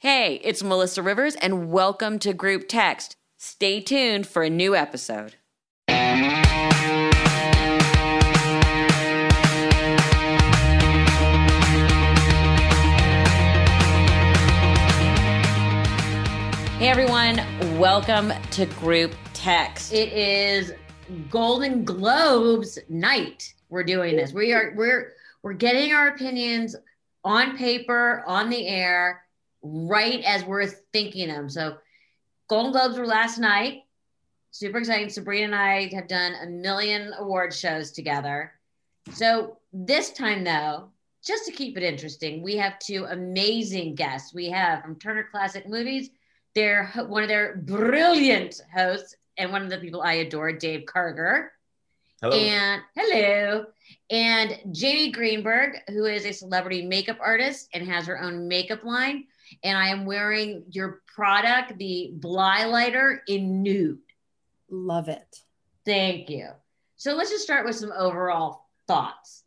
Hey, it's Melissa Rivers, and welcome to Group Text. Stay tuned for a new episode. Hey everyone, welcome to Group Text. It is Golden Globes night. We're doing this. We are we're we're getting our opinions on paper, on the air right as we're thinking them. So Golden Globes were last night. Super exciting. Sabrina and I have done a million award shows together. So this time though, just to keep it interesting, we have two amazing guests. We have from Turner Classic Movies, they're one of their brilliant hosts and one of the people I adore, Dave Karger. Hello. And hello. And Jamie Greenberg, who is a celebrity makeup artist and has her own makeup line and I am wearing your product, the Bly Lighter in nude. Love it. Thank you. So let's just start with some overall thoughts.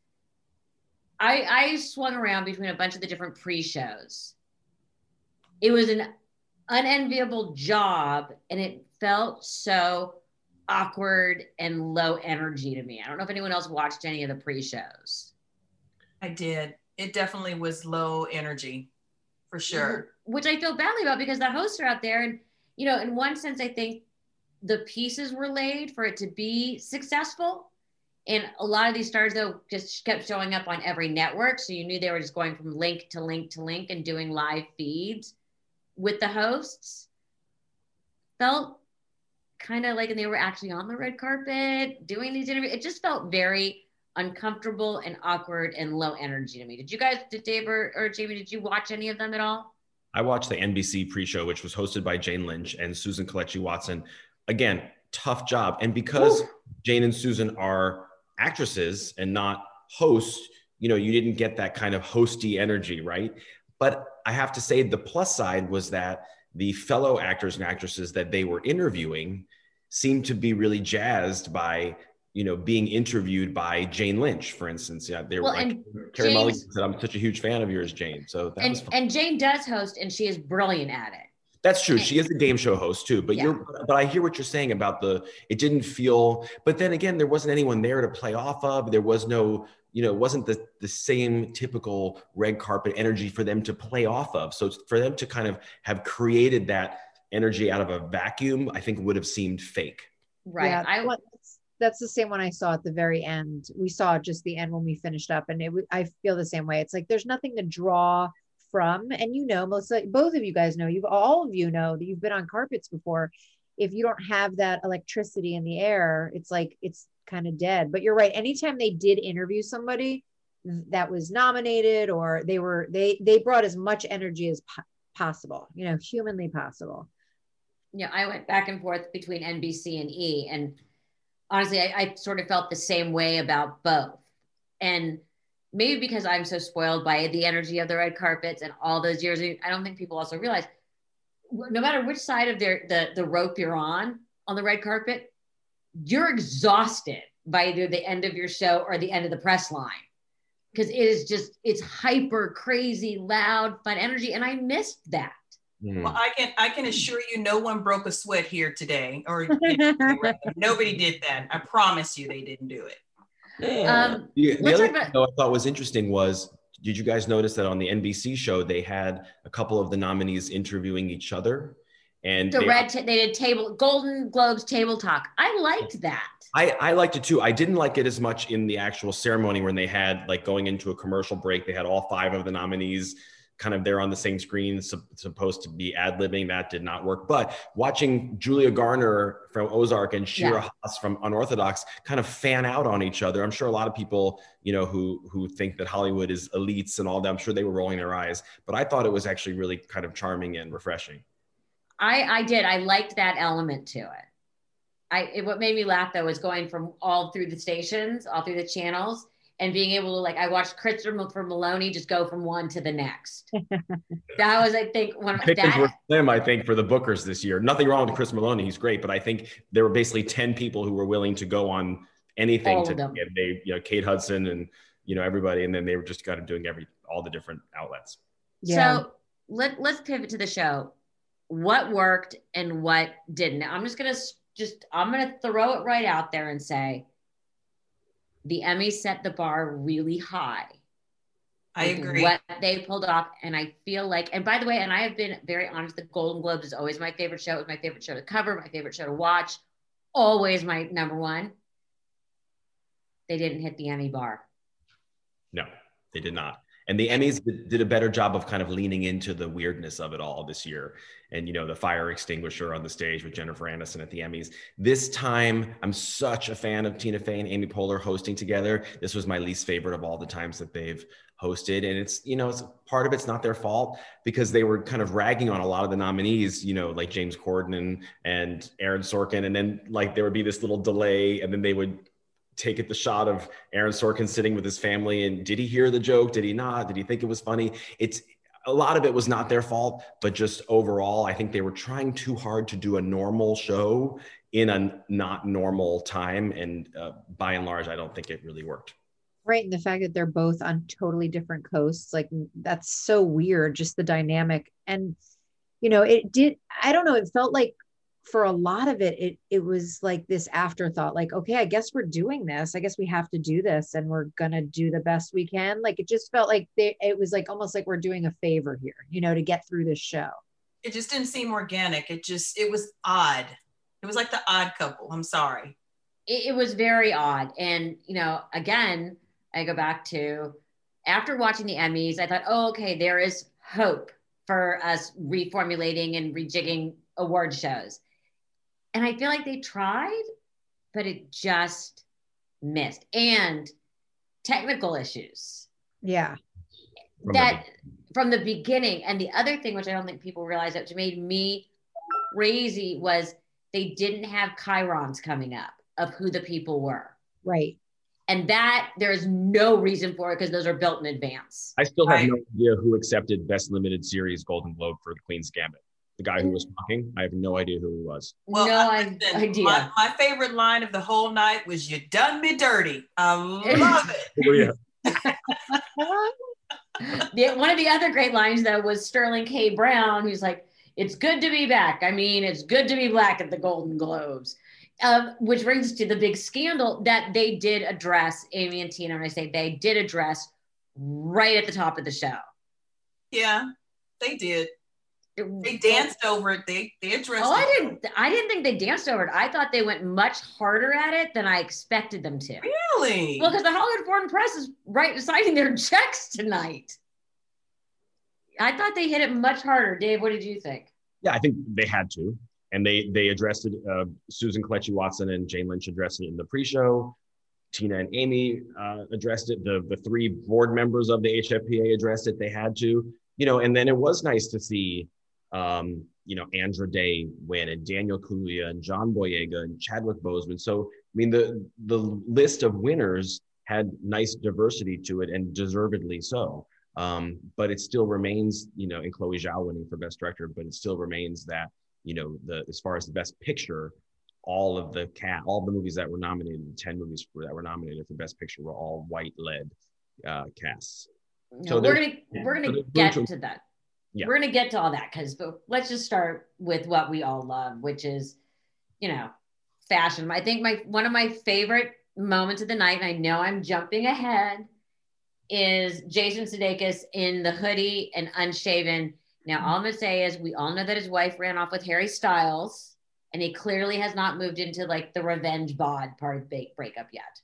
I, I swung around between a bunch of the different pre-shows. It was an unenviable job and it felt so awkward and low energy to me. I don't know if anyone else watched any of the pre-shows. I did. It definitely was low energy for mm-hmm. sure. Which I feel badly about because the hosts are out there. And, you know, in one sense, I think the pieces were laid for it to be successful. And a lot of these stars, though, just kept showing up on every network. So you knew they were just going from link to link to link and doing live feeds with the hosts. Felt kind of like, and they were actually on the red carpet doing these interviews. It just felt very uncomfortable and awkward and low energy to me. Did you guys, did Dave or, or Jamie, did you watch any of them at all? I watched the NBC pre-show, which was hosted by Jane Lynch and Susan Kelechi Watson. Again, tough job. And because Ooh. Jane and Susan are actresses and not hosts, you know, you didn't get that kind of hosty energy, right? But I have to say the plus side was that the fellow actors and actresses that they were interviewing seemed to be really jazzed by you know, being interviewed by Jane Lynch, for instance. Yeah, they were well, like, Carey Mulligan said, I'm such a huge fan of yours, Jane. So that and, was fun. and Jane does host and she is brilliant at it. That's true. She is a game show host too, but yeah. you're, but I hear what you're saying about the, it didn't feel, but then again, there wasn't anyone there to play off of. There was no, you know, it wasn't the, the same typical red carpet energy for them to play off of. So for them to kind of have created that energy out of a vacuum, I think would have seemed fake. Right. Yeah, I, that's the same one I saw at the very end. We saw just the end when we finished up, and it. I feel the same way. It's like there's nothing to draw from, and you know, most both of you guys know, you've all of you know that you've been on carpets before. If you don't have that electricity in the air, it's like it's kind of dead. But you're right. Anytime they did interview somebody that was nominated, or they were they they brought as much energy as po- possible, you know, humanly possible. Yeah, I went back and forth between NBC and E, and honestly, I, I sort of felt the same way about both. And maybe because I'm so spoiled by the energy of the red carpets and all those years, I don't think people also realize no matter which side of their, the, the rope you're on on the red carpet, you're exhausted by either the end of your show or the end of the press line because it is just it's hyper crazy loud fun energy and i missed that. Well, I can I can assure you, no one broke a sweat here today, or nobody did that. I promise you, they didn't do it. Um, the, the other about- thing I thought was interesting was, did you guys notice that on the NBC show they had a couple of the nominees interviewing each other? And the they, red t- they did table Golden Globes table talk. I liked that. I, I liked it too. I didn't like it as much in the actual ceremony when they had like going into a commercial break. They had all five of the nominees kind of there on the same screen, su- supposed to be ad libbing. That did not work. But watching Julia Garner from Ozark and Shira Yeah. Haas from Unorthodox kind of fan out on each other. I'm sure a lot of people, you know, who who think that Hollywood is elites and all that. I'm sure they were rolling their eyes. But I thought it was actually really kind of charming and refreshing. I I did. I liked that element to it. I it, what made me laugh though was going from all through the stations, all through the channels, and being able to like I watched Christopher Maloney just go from one to the next. that was I think one of Pickens were that. slim, I think, for the Bookers this year. Nothing wrong with Chris Maloney; he's great, but I think there were basically ten people who were willing to go on anything All to of them. get they, you know, Kate Hudson and you know everybody, and then they were just kind of doing every all the different outlets. Yeah. So let let's pivot to the show. What worked and what didn't? I'm just gonna just I'm gonna throw it right out there and say the Emmys set the bar really high. I agree. What they pulled off, and I feel like, and by the way, and I have been very honest. The Golden Globes is always my favorite show. It's my favorite show to cover. My favorite show to watch. Always my number one. They didn't hit the Emmy bar. No, they did not. And the Emmys did- a better job of kind of leaning into the weirdness of it all this year. And, you know, the fire extinguisher on the stage with Jennifer Aniston at the Emmys. This time, I'm such a fan of Tina Fey and Amy Poehler hosting together. This was my least favorite of all the times that they've hosted. And it's, you know, it's part of it's not their fault because they were kind of ragging on a lot of the nominees, you know, like James Corden and, and Aaron Sorkin. And then like there would be this little delay and then they would take it the shot of Aaron Sorkin sitting with his family and did he hear the joke? Did he not? Did he think it was funny? It's a lot of it was not their fault, but just overall, I think they were trying too hard to do a normal show in a not normal time. And uh, by and large, I don't think it really worked. Right. And the fact that they're both on totally different coasts, like that's so weird, just the dynamic. And, you know, it did, I don't know, it felt like for a lot of it, it it was like this afterthought, like, okay, I guess we're doing this. I guess we have to do this and we're gonna do the best we can. Like it just felt like they it was like almost like we're doing a favor here, you know, to get through this show. It just didn't seem organic. It just, it was odd. It was like the odd couple. I'm sorry. it, it was very odd. And, you know, again, I go back to after watching the Emmys, I thought, oh, okay, there is hope for us reformulating and rejigging award shows. And I feel like they tried, but it just missed. And technical issues From Yeah. the that from the beginning. And the other thing, which I don't think people realize, that made me crazy was they didn't have chyrons coming up of who the people were. Right. And that there's no reason for it because those are built in advance. I still have Right. no idea who accepted Best Limited Series Golden Globe for The Queen's Gambit. The guy who was talking, I have no idea who he was. Well, no I- i- listen, idea. My, my favorite line of the whole night was "You done me dirty." I love it. Oh, yeah. The- one of the other great lines though was Sterling K. Brown, who's like, "It's good to be back. I mean, it's good to be black at the Golden Globes." Um, which brings us to the big scandal that they did address, Amy and Tina. When I say they did address right at the top of the show. Yeah, they did. They danced over it. They they addressed. Oh, I didn't. I didn't think they danced over it. I thought they went much harder at it than I expected them to. Really? Well, because the Hollywood Foreign Press is right signing their checks tonight. I thought they hit it much harder. Dave, what did you think? Yeah, I think they had to, and they they addressed it. Uh, Susan Kelechi Watson and Jane Lynch addressed it in the pre-show. Tina and Amy uh, addressed it. The the three board members of the HFPA addressed it. They had to, you know. And then it was nice to see, um, you know, Andra Day win and Daniel Kaluuya and John Boyega and Chadwick Boseman. So I mean, the the list of winners had nice diversity to it, and deservedly so. Um, but it still remains, you know, in Chloe Zhao winning for Best Director, but it still remains that, you know, the as far as the Best Picture, all of the cat, all the movies that were nominated, the ten movies for, that were nominated for Best Picture were all white-led uh, casts. No, So we're gonna we're gonna get to that. Yeah. We're gonna get to all that because but let's just start with what we all love, which is, you know, fashion. I think my one of my favorite moments of the night, and I know I'm jumping ahead, is Jason Sudeikis in the hoodie and unshaven. Now, all I'm gonna say is we all know that his wife ran off with Harry Styles, and he clearly has not moved into like the revenge bod part of the breakup yet.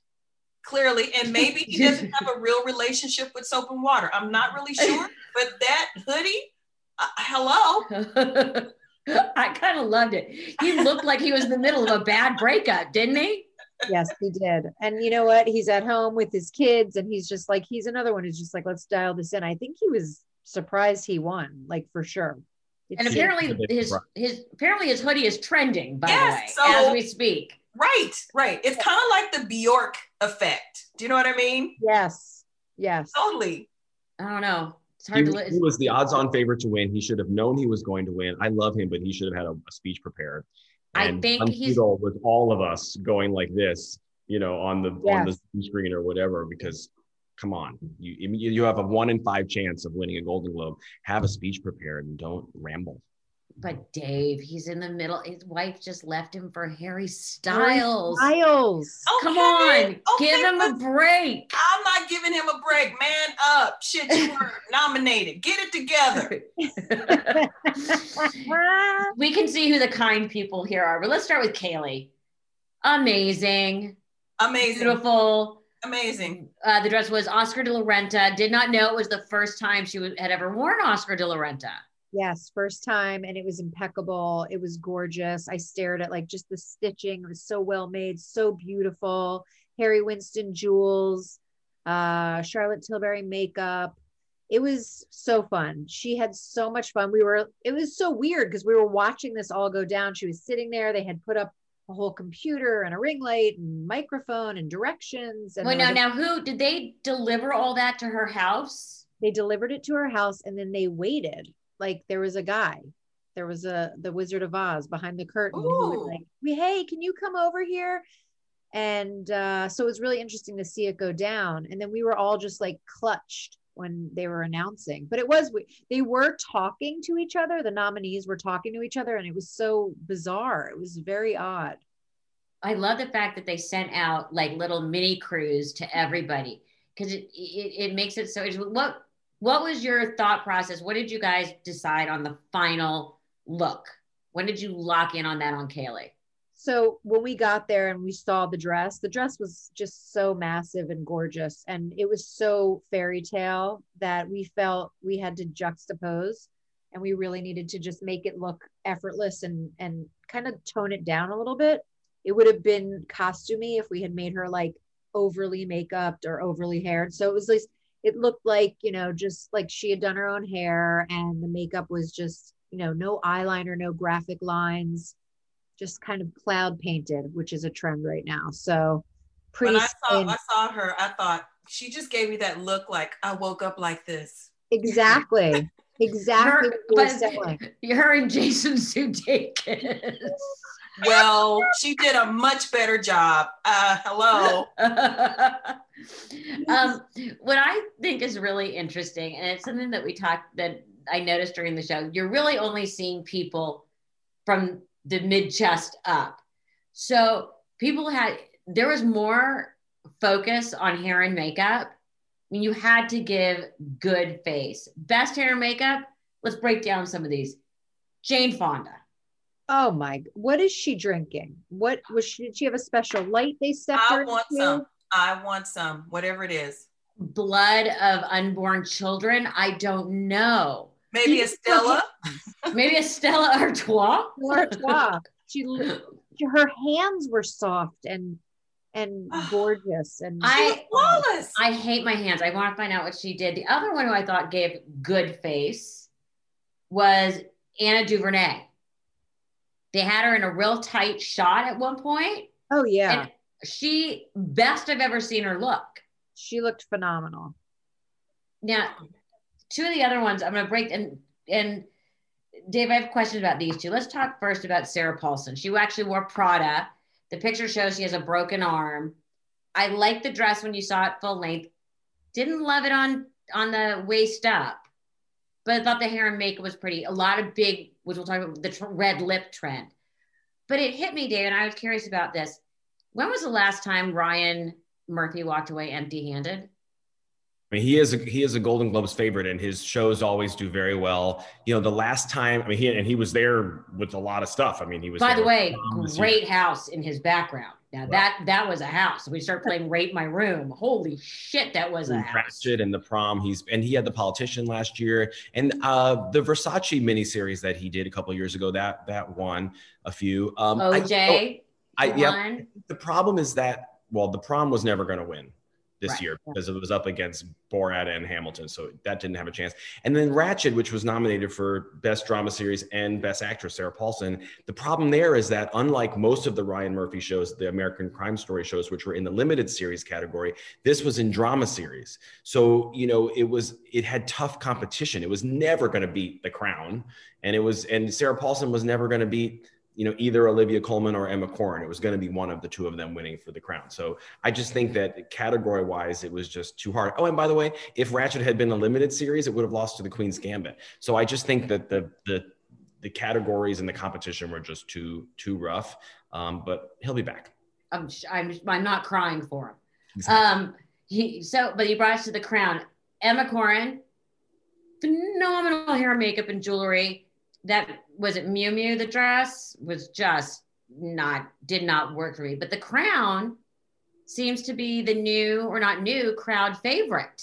clearly, and maybe he doesn't have a real relationship with soap and water. I'm not really sure, but that hoodie, uh, hello. I kind of loved it. He looked like he was in the middle of a bad breakup, didn't he? yes, he did. And you know what? He's at home with his kids, and he's just like, he's another one who's just like, let's dial this in. I think he was surprised he won, like for sure. It's and apparently his his apparently his hoodie is trending by yes, the way so, as we speak. Right, right. It's kind of like the Bjork effect. Do you know what I mean? Yes. Yes. Totally. I don't know. It's hard he, to. He was the odds-on favorite to win. He should have known he was going to win. I love him, but he should have had a, a speech prepared. And I think he's with all of us going like this, you know, on the on the screen or whatever, because come on, you you have a one in five chance of winning a Golden Globe. Have a speech prepared and don't ramble. But Dave, he's in the middle. His wife just left him for Harry Styles. Harry Styles. Okay. Come on, okay, give him a break. I'm not giving him a break. Man up. Shit, you were nominated. Get it together. we can see who the kind people here are, but let's start with Kaley. Amazing. Amazing. Beautiful. Amazing. Uh, the dress was Oscar de la Renta. Did not know it was the first time she had ever worn Oscar de la Renta. Yes, first time, and it was impeccable. It was gorgeous. I stared at like just the stitching. It was so well made, so beautiful. Harry Winston jewels, uh, Charlotte Tilbury makeup. It was so fun. She had so much fun. We were. It was so weird because we were watching this all go down. She was sitting there. They had put up a whole computer and a ring light and microphone and directions. And Wait, now, now, who did they deliver all that to her house? They delivered it to her house, and then they waited like there was a guy there was a the wizard of oz behind the curtain who was like hey can you come over here? And uh, so it was really interesting to see it go down. And then we were all just like clutched when they were announcing. But it was they were talking to each other. The nominees were talking to each other and it was so bizarre. It was very odd. I love the fact that they sent out like little mini crews to everybody because it, it, it makes it so what what was your thought process? What did you guys decide on the final look? When did you lock in on that on Kaley? So when we got there and we saw the dress, the dress was just so massive and gorgeous. And it was so fairy tale that we felt we had to juxtapose and we really needed to just make it look effortless and and kind of tone it down a little bit. It would have been costumey if we had made her like overly makeup or overly haired. So it was like it looked like you know just like she had done her own hair and the makeup was just you know no eyeliner no graphic lines just kind of cloud painted which is a trend right now. So pretty when I saw, I saw her i thought she just gave me that look like i woke up like this. Exactly. Exactly her, but her and jason sudeikis. Well, she did a much better job. Uh, hello. um, what I think is really interesting, and it's something that we talked that I noticed during the show, you're really only seeing people from the mid chest up. So people had there was more focus on hair and makeup. I mean, you had to give good face. Best hair and makeup. Let's break down some of these. Jane Fonda. Oh my! What is she drinking? What was she? Did she have a special light they set I want into? some. I want some. Whatever it is. Blood of unborn children. I don't know. Maybe a Stella. Maybe a Stella Artois. Artois. She, her hands were soft and and gorgeous and I flawless. I hate my hands. I want to find out what she did. The other one who I thought gave good face was Ava DuVernay. They had her in a real tight shot at one point. Oh yeah. And she best I've ever seen her look. She looked phenomenal. Now, two of the other ones I'm gonna break and and Dave, I have questions about these two. Let's talk first about Sarah Paulson. She actually wore Prada. The picture shows she has a broken arm. I like the dress when you saw it full length. Didn't love it on on the waist up, but I thought the hair and makeup was pretty. A lot of big which we'll talk about the tr- red lip trend. But it hit me, Dave, and I was curious about this. When was the last time Ryan Murphy walked away empty handed? I mean, he is a, he is a Golden Globes favorite, and his shows always do very well. You know, the last time, I mean, he and he was there with a lot of stuff. I mean, he was. By the way, great house in his background. Now that that was a house. We start playing "Rape My Room." Holy shit, that was a house. Ratched and the prom. He's and he had the politician last year, and uh, the Versace miniseries that he did a couple years ago that that won a few. Um, I- OJ, I, yeah, the problem is that well, the prom was never going to win this Right. year because it was up against Borat and Hamilton, so that didn't have a chance. And then Ratched, which was nominated for Best Drama Series and Best Actress, Sarah Paulson. The problem there is that unlike most of the Ryan Murphy shows, the American Crime Story shows, which were in the limited series category, this was in drama series. So you know, it was it had tough competition. It was never going to beat The Crown, and it was and Sarah Paulson was never going to beat you know, either Olivia Colman or Emma Corrin. It was going to be one of the two of them winning for the crown. So I just think that category wise, it was just too hard. Oh, and by the way, if Ratched had been a limited series, it would have lost to the Queen's Gambit. So I just think that the the the categories and the competition were just too too rough. Um, but he'll be back. I'm, I'm I'm not crying for him. Exactly. Um, he so, but he brought us to the crown. Emma Corrin, phenomenal hair, makeup, and jewelry. That was it. Miu Miu, the dress was just not did not work for me. But the crown seems to be the new or not new crowd favorite.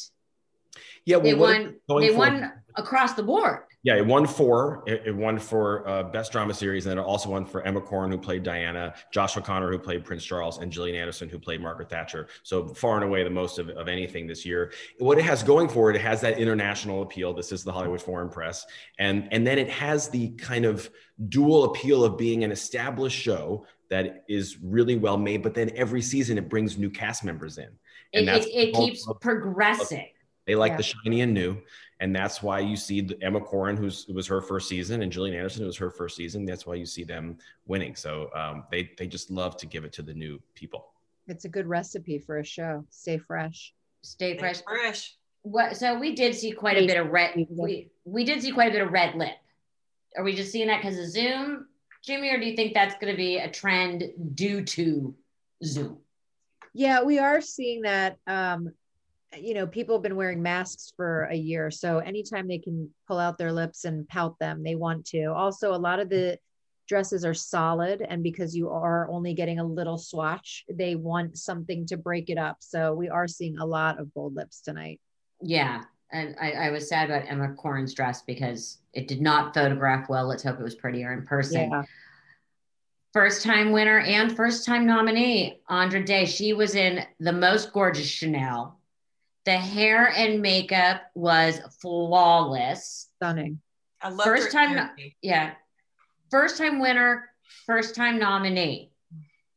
yeah, well, They won. They won across the board. Yeah, it won four. It, it won for uh, best drama series, and it also won for Emma Corrin, who played Diana, Josh O'Connor, who played Prince Charles, and Gillian Anderson, who played Margaret Thatcher. So far and away the most of, of anything this year. What it has going for it, it has that international appeal. This is the Hollywood Foreign Press, and and then it has the kind of dual appeal of being an established show that is really well made, but then every season it brings new cast members in, It, and that's it, it keeps progressing. They like Yeah. the shiny and new, and that's why you see the Emma Corrin, who's it was her first season, and Gillian Anderson, it was her first season. That's why you see them winning. So um, they they just love to give it to the new people. It's a good recipe for a show. Stay fresh. Stay fresh. Fresh. Fresh. What? So we did see quite a bit of red. We we did see quite a bit of red lip. Are we just seeing that because of Zoom, Jamie, or do you think that's going to be a trend due to Zoom? Yeah, we are seeing that. Um, you know, people have been wearing masks for a year. So anytime they can pull out their lips and pout them, they want to. Also, a lot of the dresses are solid. And because you are only getting a little swatch, they want something to break it up. So we are seeing a lot of bold lips tonight. Yeah, and I, I was sad about Emma Corrin's dress because it did not photograph well. Let's hope it was prettier in person. Yeah. First time winner and first time nominee, Andra Day. She was in the most gorgeous Chanel. The hair and makeup was flawless. Stunning. I love First time- energy. Yeah. First time winner, first time nominee.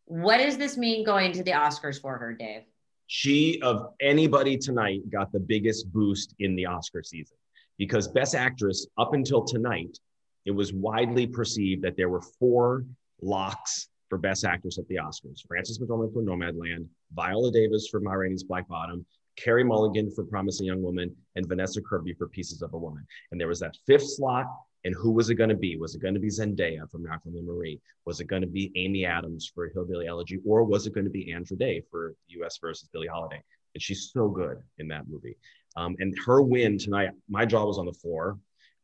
What does this mean going to the Oscars for her, Dave? She of anybody tonight got the biggest boost in the Oscar season because Best Actress up until tonight, it was widely perceived that there were four locks for Best Actress at the Oscars: Frances McDormand for Nomadland, Viola Davis for Ma Rainey's Black Bottom, Carey Mulligan for Promising Young Woman, and Vanessa Kirby for Pieces of a Woman. And there was that fifth slot. And who was it going to be? Was it going to be Zendaya for Malcolm and Marie? Was it going to be Amy Adams for Hillbilly Elegy? Or was it going to be Andra Day for US versus Billie Holiday? And she's so good in that movie. Um, and her win tonight, my jaw was on the floor.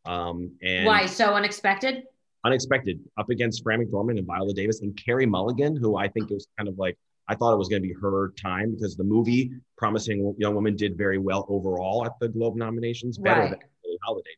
Um, and Why so unexpected? unexpected up against Fran McDormand and Viola Davis and Carey Mulligan, who I think was kind of like I thought it was going to be her time because the movie Promising Young Woman did very well overall at the Globe nominations, better Right. than Billie Holiday did.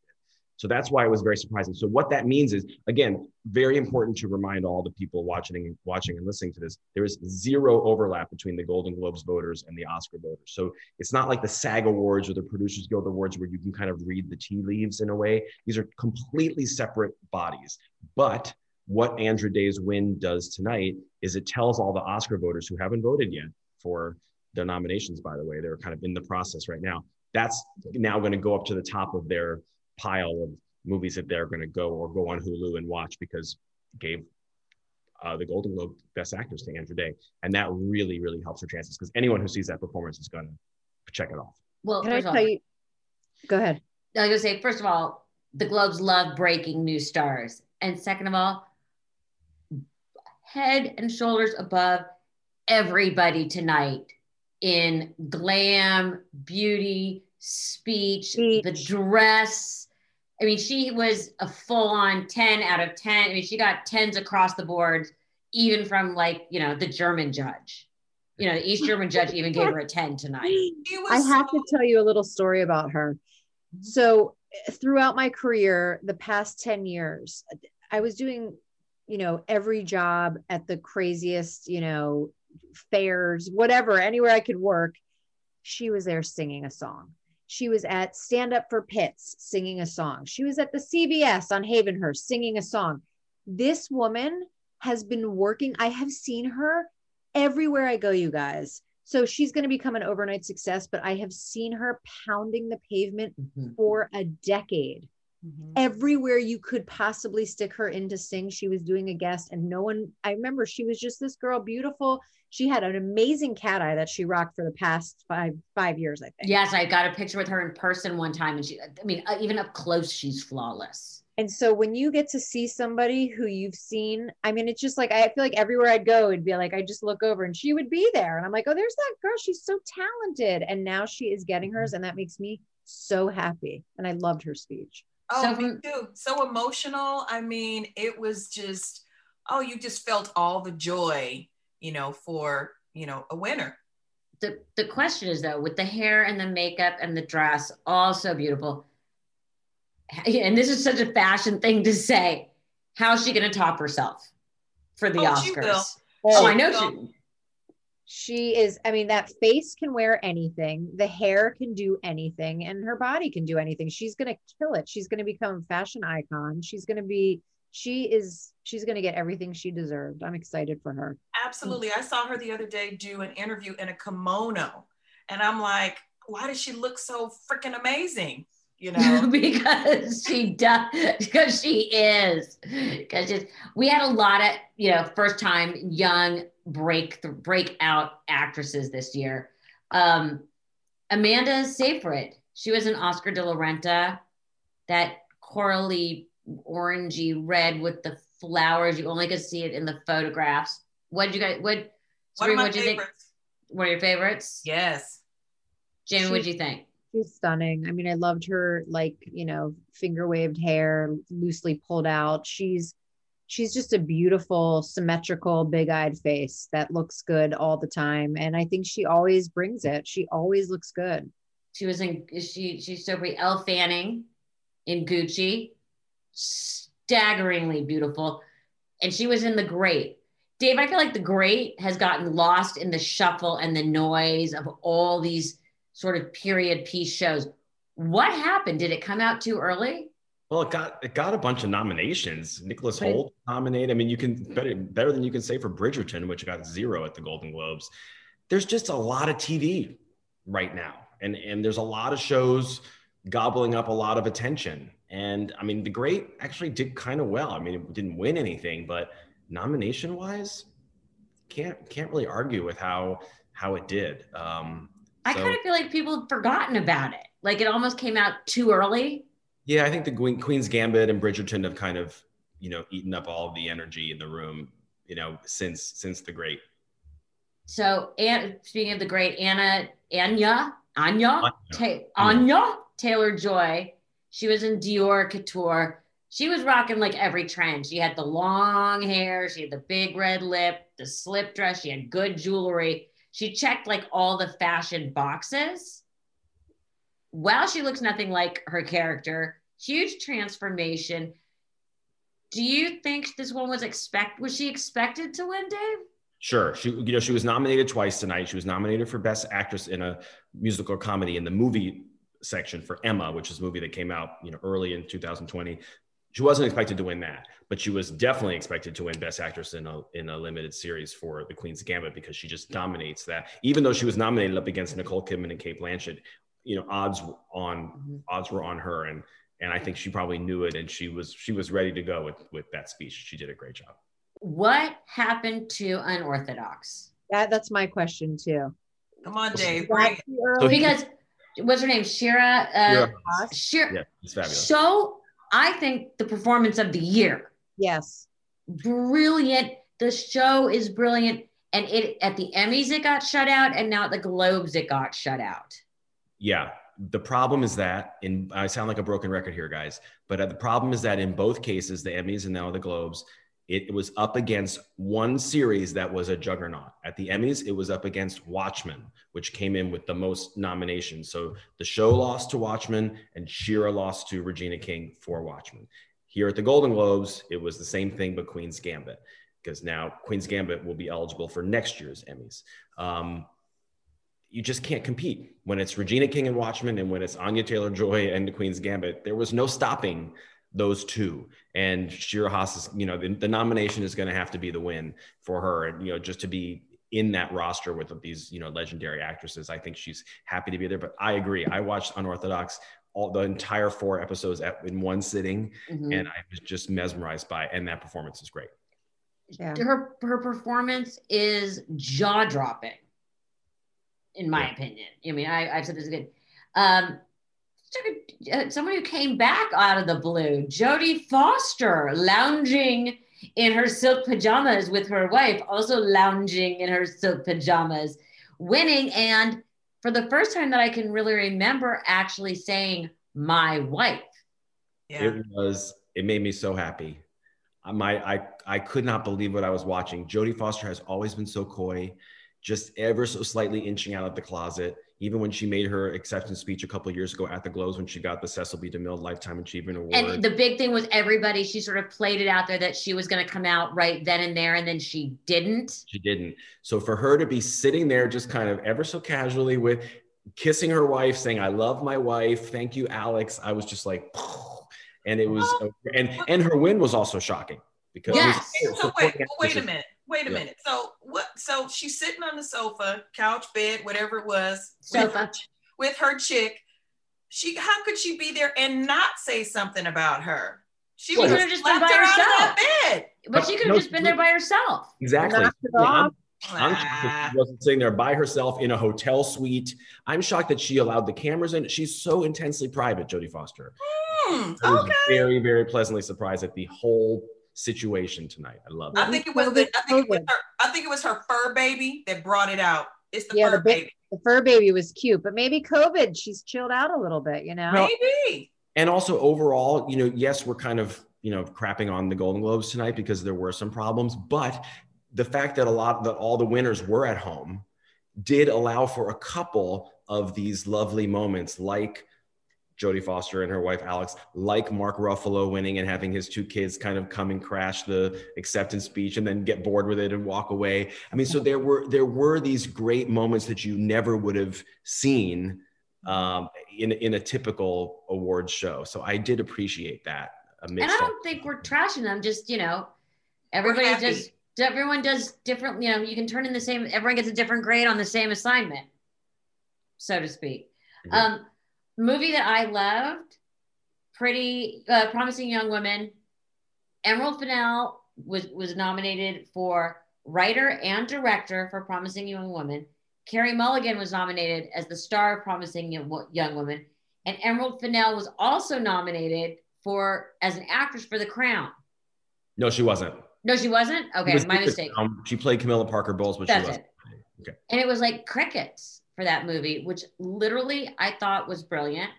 So that's why it was very surprising. So what that means is, again, very important to remind all the people watching, watching and listening to this. There is zero overlap between the Golden Globes voters and the Oscar voters. So it's not like the SAG Awards or the Producers Guild Awards where you can kind of read the tea leaves in a way. These are completely separate bodies. But what Andra Day's win does tonight is it tells all the Oscar voters who haven't voted yet for their nominations, by the way, they're kind of in the process right now. That's now going to go up to the top of their pile of movies that they're going to go or go on Hulu and watch because it gave uh, the Golden Globe Best Actors to Andra Day, and that really, really helps her chances because anyone who sees that performance is going to check it off. Well, Can I first of all, tell you? Go ahead. I was gonna say, first of all, the Globes love breaking new stars. And second of all, head and shoulders above everybody tonight in glam, beauty, speech, Speech. the dress. I mean, she was a full on 10 out of 10. I mean, she got 10s across the board, even from like, you know, the German judge. You know, the East German judge even gave her a 10 tonight. I have so- to tell you a little story about her. So, eh, throughout my career, the past 10 years, I was doing, you know, every job at the craziest, you know, fairs, whatever, anywhere I could work. She was there singing a song. She was at Stand Up for Pits singing a song. She was at the CBS on Havenhurst singing a song. This woman has been working. I have seen her everywhere I go, you guys. So she's going to become an overnight success, but I have seen her pounding the pavement Mhm. for a decade. Mhm. Everywhere you could possibly stick her in to sing, she was doing a guest, and no one. I remember she was just this girl, beautiful. She had an amazing cat eye that she rocked for the past five five years, I think. Yes, I got a picture with her in person one time, and she, I mean, uh, even up close, she's flawless. And so when you get to see somebody who you've seen, I mean, it's just like I feel like everywhere I'd go, it'd be like I just look over and she would be there, and I'm like, oh, there's that girl. She's so talented, and now she is getting hers, and that makes me so happy. And I loved her speech. Oh, So me too. So emotional. I mean, it was just, oh, you just felt all the joy, you know, for, you know, a winner. The the question is though, with the hair and the makeup and the dress, all so beautiful. And this is such a fashion thing to say. How's she going to top herself for the Oh, she Oscars? will. Oh, She I know will. she. She is, I mean, that face can wear anything, the hair can do anything, and her body can do anything. She's going to kill it. She's going to become a fashion icon. She's going to be, she is, she's going to get everything she deserved. I'm excited for her. Absolutely. I saw her the other day do an interview in a kimono. And I'm like, why does she look so freaking amazing? You know? because she does because she is because we had a lot of you know first time young break breakout actresses this year um amanda seyfried she was an oscar de la renta that corally orangey red with the flowers you only could see it in the photographs what did you guys what One of Sabrina, my what'd you think favorites. one of your favorites Yes. jamie what'd you think She's stunning. I mean, I loved her like, you know, finger waved hair, loosely pulled out. She's she's just a beautiful, symmetrical, big-eyed face that looks good all the time. And I think she always brings it. She always looks good. She was in she she's so pretty. Elle Fanning in Gucci, staggeringly beautiful. And she was in The Great. Dave, I feel like The Great has gotten lost in the shuffle and the noise of all these sort of period piece shows. What happened? Did it come out too early? Well, it got it got a bunch of nominations. Nicholas But Hoult nominated. I mean, you can better better than you can say for Bridgerton, which got zero at the Golden Globes. There's just a lot of TV right now, and and there's a lot of shows gobbling up a lot of attention. And I mean, The Great actually did kind of well. I mean, it didn't win anything, but nomination wise, can't can't really argue with how how it did. Um, I so- kind of feel like people have forgotten about it. Like it almost came out too early. Yeah, I think the Queen's Gambit and Bridgerton have kind of, you know, eaten up all of the energy in the room, you know, since since the great. So, and speaking of the great Anna, Anya, Anya, Anya. Ta- Anya Taylor Joy, she was in Dior Couture. She was rocking like every trend. She had the long hair, she had the big red lip, the slip dress, she had good jewelry. She checked like all the fashion boxes. While she looks nothing like her character, huge transformation. Do you think this one was expect was she expected to win, Dave? Sure, she you know she was nominated twice tonight. She was nominated for Best Actress in a musical comedy in the movie section for Emma, which is a movie that came out you know early in 2020. She wasn't expected to win that, but she was definitely expected to win Best Actress in a in a limited series for The Queen's Gambit because she just dominates that. Even though she was nominated up against Nicole Kidman and Cate Blanchett, you know odds on Mhm. odds were on her, and and I think she probably knew it, and she was she was ready to go with with that speech. She did a great job. What happened to Unorthodox? That that's my question too. Come on, Is Dave. Bring that it. too So early? he- Because what's her name? Shira. Uh, Shira Shira. Yeah, it's fabulous. So I think the performance of the year, yes. brilliant. The show is brilliant, and it at the Emmys it got shut out, and now at the Globes it got shut out. Yeah, the problem is that in I sound like a broken record here, guys, but uh, the problem is that in both cases, the Emmys and now the Globes, it, was up against one series that was a juggernaut. At the Emmys, it was up against Watchmen, which came in with the most nominations. So the show lost to Watchmen, and Shira lost to Regina King for Watchmen. Here at the Golden Globes, it was the same thing, but Queen's Gambit, because now Queen's Gambit will be eligible for next year's Emmys. Um, you just can't compete when it's Regina King and Watchmen, and when it's Anya Taylor Joy and the Queen's Gambit. There was no stopping those two. And Shira Haas is, you know, the, the nomination is going to have to be the win for her. And, you know, just to be in that roster with these, you know, legendary actresses, I think she's happy to be there. But I agree. I watched Unorthodox all the entire four episodes at, in one sitting, mm-hmm. and I was just mesmerized by it. And that performance is great. Yeah. Her her performance is jaw dropping, in my yeah. opinion. I mean, I, I've said this again. Um, uh, someone who came back out of the blue, Jodie Foster, lounging in her silk pajamas with her wife, also lounging in her silk pajamas, winning. And for the first time that I can really remember, actually saying, my wife. Yeah. It was, it made me so happy. My, I, I could not believe what I was watching. Jodie Foster has always been so coy, just ever so slightly inching out of the closet even when she made her acceptance speech a couple years ago at the Globes when she got the Cecil B. DeMille Lifetime Achievement Award. And the big thing was everybody, she sort of played it out there that she was going to come out right then and there, and then she didn't. She didn't. So for her to be sitting there just kind of ever so casually with kissing her wife, saying, I love my wife. Thank you, Alex. I was just like, and it was, and and her win was also shocking because yes. so wait, wait a minute wait a yeah. minute. So what? So she's sitting on the sofa, couch, bed, whatever it was, sofa. With her, with her chick. She, how could she be there and not say something about her? She could have just been by herself. Bed. But she could have no, just been there by herself. Exactly. Yeah, I'm, I'm shocked that she wasn't sitting there by herself in a hotel suite. I'm shocked that she allowed the cameras in. She's so intensely private, Jodie Foster. Mm, okay. very, very pleasantly surprised at the whole situation tonight. I love it. I think it was the, I think it was her I think it was her fur baby that brought it out. It's the yeah, fur the baby. The fur baby was cute, but maybe COVID, she's chilled out a little bit, you know. Maybe. And also overall, you know, yes, we're kind of, you know, crapping on the Golden Globes tonight because there were some problems, but the fact that a lot that all the winners were at home did allow for a couple of these lovely moments like Jodie Foster and her wife Alex, like Mark Ruffalo winning and having his two kids kind of come and crash the acceptance speech and then get bored with it and walk away. I mean, so there were there were these great moments that you never would have seen um, in in a typical awards show. So I did appreciate that. And I don't think we're trashing them. Just you know, everybody just everyone does different. You know, you can turn in the same. Everyone gets a different grade on the same assignment, so to speak. Mm-hmm. Um, movie that I loved, Pretty uh, Promising Young Women. Emerald Fennell was was nominated for writer and director for Promising Young Woman. Carey Mulligan was nominated as the star of Promising Young Woman, and Emerald Fennell was also nominated for as an actress for The Crown. No, she wasn't. No, she wasn't. Okay, was my mistake. Um, she played Camilla Parker Bowles, but That's she wasn't. It. Okay. And it was like crickets for that movie, which literally I thought was brilliant.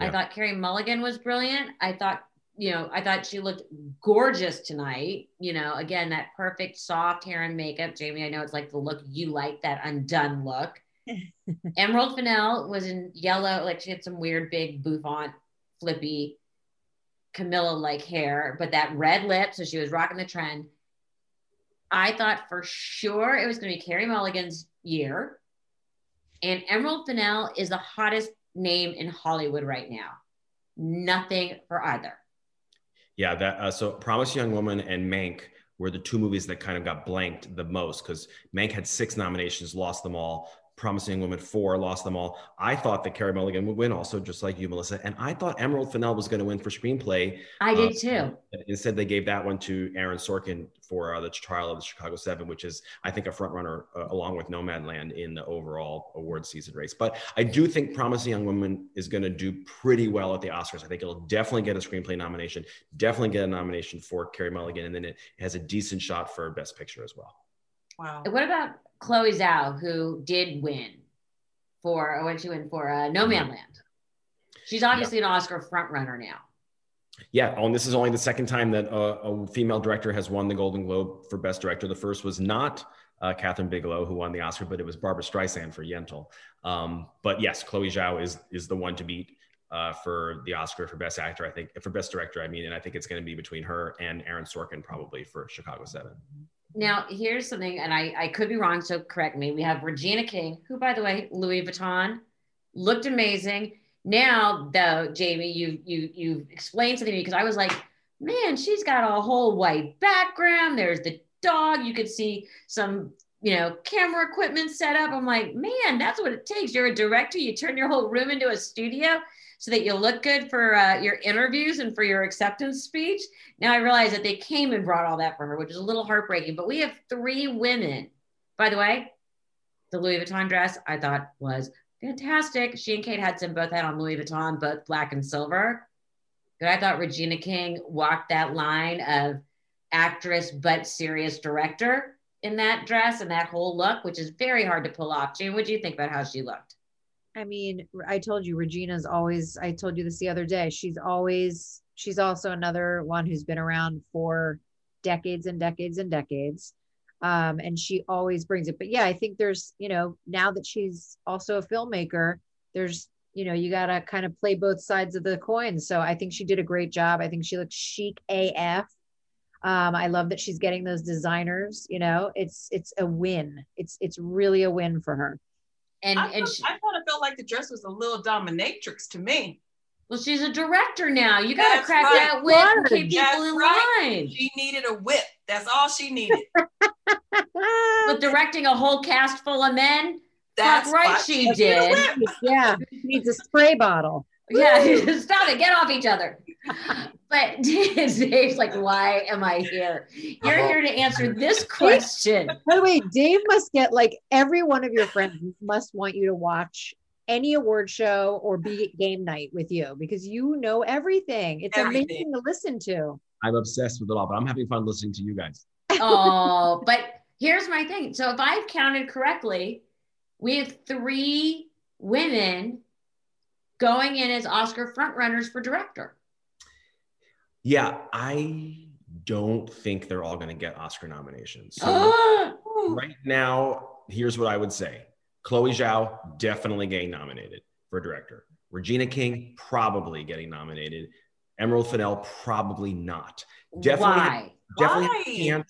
Yeah. I thought Carey Mulligan was brilliant. I thought, you know, I thought she looked gorgeous tonight. You know, again, that perfect soft hair and makeup. Jamie, I know it's like the look you like, that undone look. Emerald Fennell was in yellow, like she had some weird big bouffant, flippy Camilla like hair, but that red lip. So she was rocking the trend. I thought for sure it was going to be Carey Mulligan's year. And Emerald Fennell is the hottest name in Hollywood right now. Nothing for either. Yeah, that uh, so Promise Young Woman and Mank were the two movies that kind of got blanked the most because Mank had six nominations, lost them all. Promising Woman four, lost them all. I thought that Carey Mulligan would win, also just like you, Melissa. And I thought Emerald Fennell was going to win for screenplay. I did um, too. Instead, they gave that one to Aaron Sorkin for uh, the Trial of the Chicago Seven, which is, I think, a front runner uh, along with Nomadland in the overall award season race. But I do think Promising Young Woman is going to do pretty well at the Oscars. I think it'll definitely get a screenplay nomination, definitely get a nomination for Carey Mulligan, and then it has a decent shot for Best Picture as well. Wow. What about Chloe Zhao, who did win for, or what she win for uh, Nomadland. She's obviously yeah. an Oscar frontrunner now. Yeah, oh, and this is only the second time that a, a, female director has won the Golden Globe for Best Director. The first was not uh, Kathryn Bigelow who won the Oscar, but it was Barbra Streisand for Yentl. Um, but yes, Chloe Zhao is is the one to beat uh, for the Oscar for Best Actor. I think for Best Director, I mean, and I think it's going to be between her and Aaron Sorkin probably for Chicago Seven. Now, here's something, and I, I could be wrong, so correct me. We have Regina King, who, by the way, Louis Vuitton, looked amazing. Now, though, Jamie, you you you explained something to me because I was like, man, she's got a whole white background. There's the dog. You could see some, you know, camera equipment set up. I'm like, man, that's what it takes. You're a director. You turn your whole room into a studio so that you look good for uh, your interviews and for your acceptance speech. Now I realize that they came and brought all that for her, which is a little heartbreaking. But we have three women. By the way, the Louis Vuitton dress I thought was fantastic. She and Kate Hudson both had on Louis Vuitton, both black and silver. But I thought Regina King walked that line of actress but serious director in that dress and that whole look, which is very hard to pull off. Jane, what do you think about how she looked? I mean, I told you Regina's always, I told you this the other day. She's always, she's also another one who's been around for decades and decades and decades. Um, and she always brings it. But yeah, I think there's, you know, now that she's also a filmmaker, there's, you know, you got to kind of play both sides of the coin. So I think she did a great job. I think she looks chic AF. Um, I love that she's getting those designers, you know, it's, it's a win. It's, it's really a win for her. And I and she, I kind of felt like the dress was a little dominatrix to me. Well, she's a director now. You got to crack right. that whip and keep people in right. line. She needed a whip. That's all she needed. but directing a whole cast full of men, that's right. She did. Yeah, needs a spray bottle. Yeah, stop it. Get off each other. But Dave's like, why am I here? You're uh-huh. here to answer this question. By the way, Dave must get like every one of your friends must want you to watch any award show or be at game night with you because you know everything. It's everything. amazing to listen to. I'm obsessed with it all, but I'm having fun listening to you guys. Oh, but here's my thing. So if I've counted correctly, we have three women going in as Oscar frontrunners for director. Yeah, I don't think they're all going to get Oscar nominations. So right now, here's what I would say Chloe Zhao definitely getting nominated for director. Regina King probably getting nominated. Emerald Fennell probably not. Definitely, Why? definitely can't.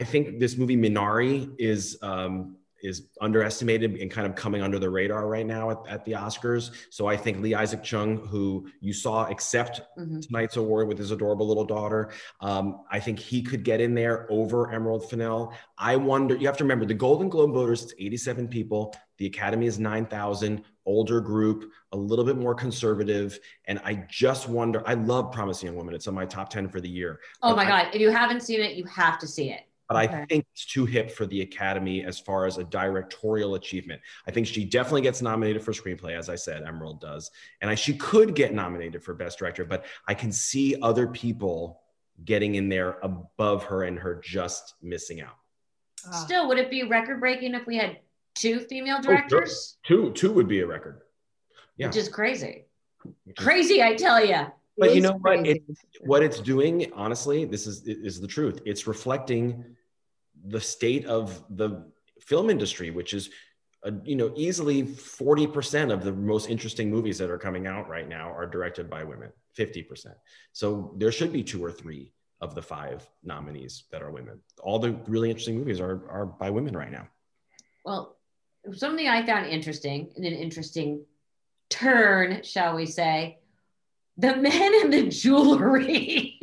I think this movie Minari is um, is underestimated and kind of coming under the radar right now at, at the Oscars. So I think Lee Isaac Chung, who you saw accept mm-hmm. tonight's award with his adorable little daughter, um, I think he could get in there over Emerald Fennell. I wonder, you have to remember the Golden Globe voters, it's 87 people. The Academy is 9,000, older group, a little bit more conservative. And I just wonder, I love Promising Young Woman. It's on my top 10 for the year. Oh my I, God. If you haven't seen it, you have to see it but okay. I think it's too hip for the Academy as far as a directorial achievement. I think she definitely gets nominated for screenplay, as I said, Emerald does, and I, she could get nominated for Best Director, but I can see other people getting in there above her and her just missing out. Ah. Still, would it be record breaking if we had two female directors? Two, two would be a record. Yeah. Which is crazy. Crazy, I tell you but you know what? it, what it's doing honestly this is is the truth. It's reflecting the state of the film industry which is uh, you know easily 40% of the most interesting movies that are coming out right now are directed by women 50% so there should be two or three of the five nominees that are women. All the really interesting movies are are by women right now. Well something i found interesting and an interesting turn shall we say the men in the jewelry.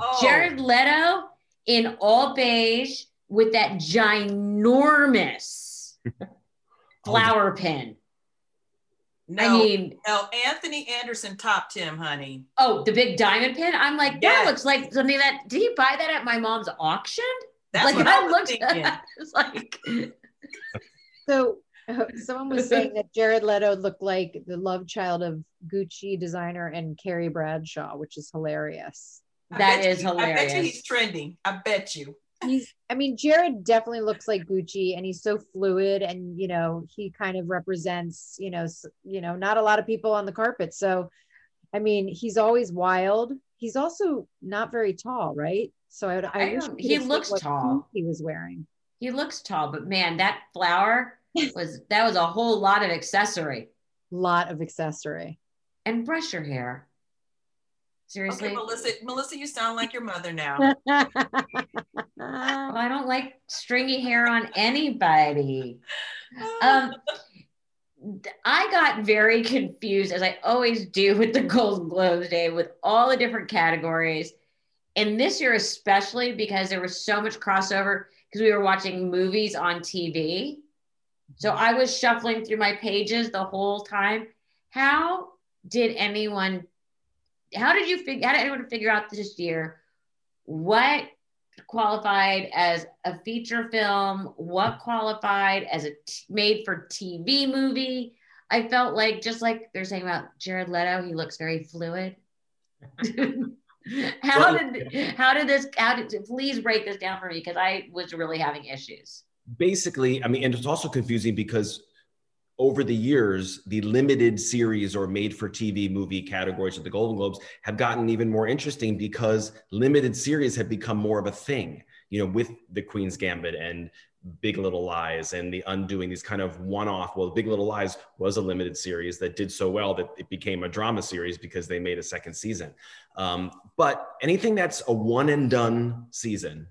Oh. Jared Leto in all beige with that ginormous flower pin. No, I mean, no, Anthony Anderson topped him, honey. Oh, the big diamond pin. I'm like, yes. that looks like something that. Did he buy that at my mom's auction? That's like, what I, I looked thinking. At, it's like. So someone was saying that Jared Leto looked like the love child of Gucci designer and Carrie Bradshaw, which is hilarious. That is you, hilarious. I bet you he's trending. I bet you. he's I mean, Jared definitely looks like Gucci and he's so fluid and you know, he kind of represents, you know, you know, not a lot of people on the carpet. So I mean, he's always wild. He's also not very tall, right? So I, would, I, I he looks tall. He was wearing. He looks tall, but man, that flower was that was a whole lot of accessory. Lot of accessory. And brush your hair. Seriously, okay, Melissa. Melissa, you sound like your mother now. well, I don't like stringy hair on anybody. Um, I got very confused, as I always do with the Golden Globes Day, with all the different categories. And this year, especially because there was so much crossover because we were watching movies on TV. So I was shuffling through my pages the whole time. How did anyone how did you figure how did anyone figure out this year what qualified as a feature film what qualified as a t- made for tv movie? I felt like just like they're saying about jared leto he looks very fluid. How did how did this how did please break this down for me because i was really having issues basically i mean and it's also confusing because over the years, the limited series or made for TV movie categories of the Golden Globes have gotten even more interesting because limited series have become more of a thing, you know, with the Queen's Gambit and Big Little Lies and the Undoing, these kind of one off. Well, Big Little Lies was a limited series that did so well that it became a drama series because they made a second season. Um, but anything that's a one and done season,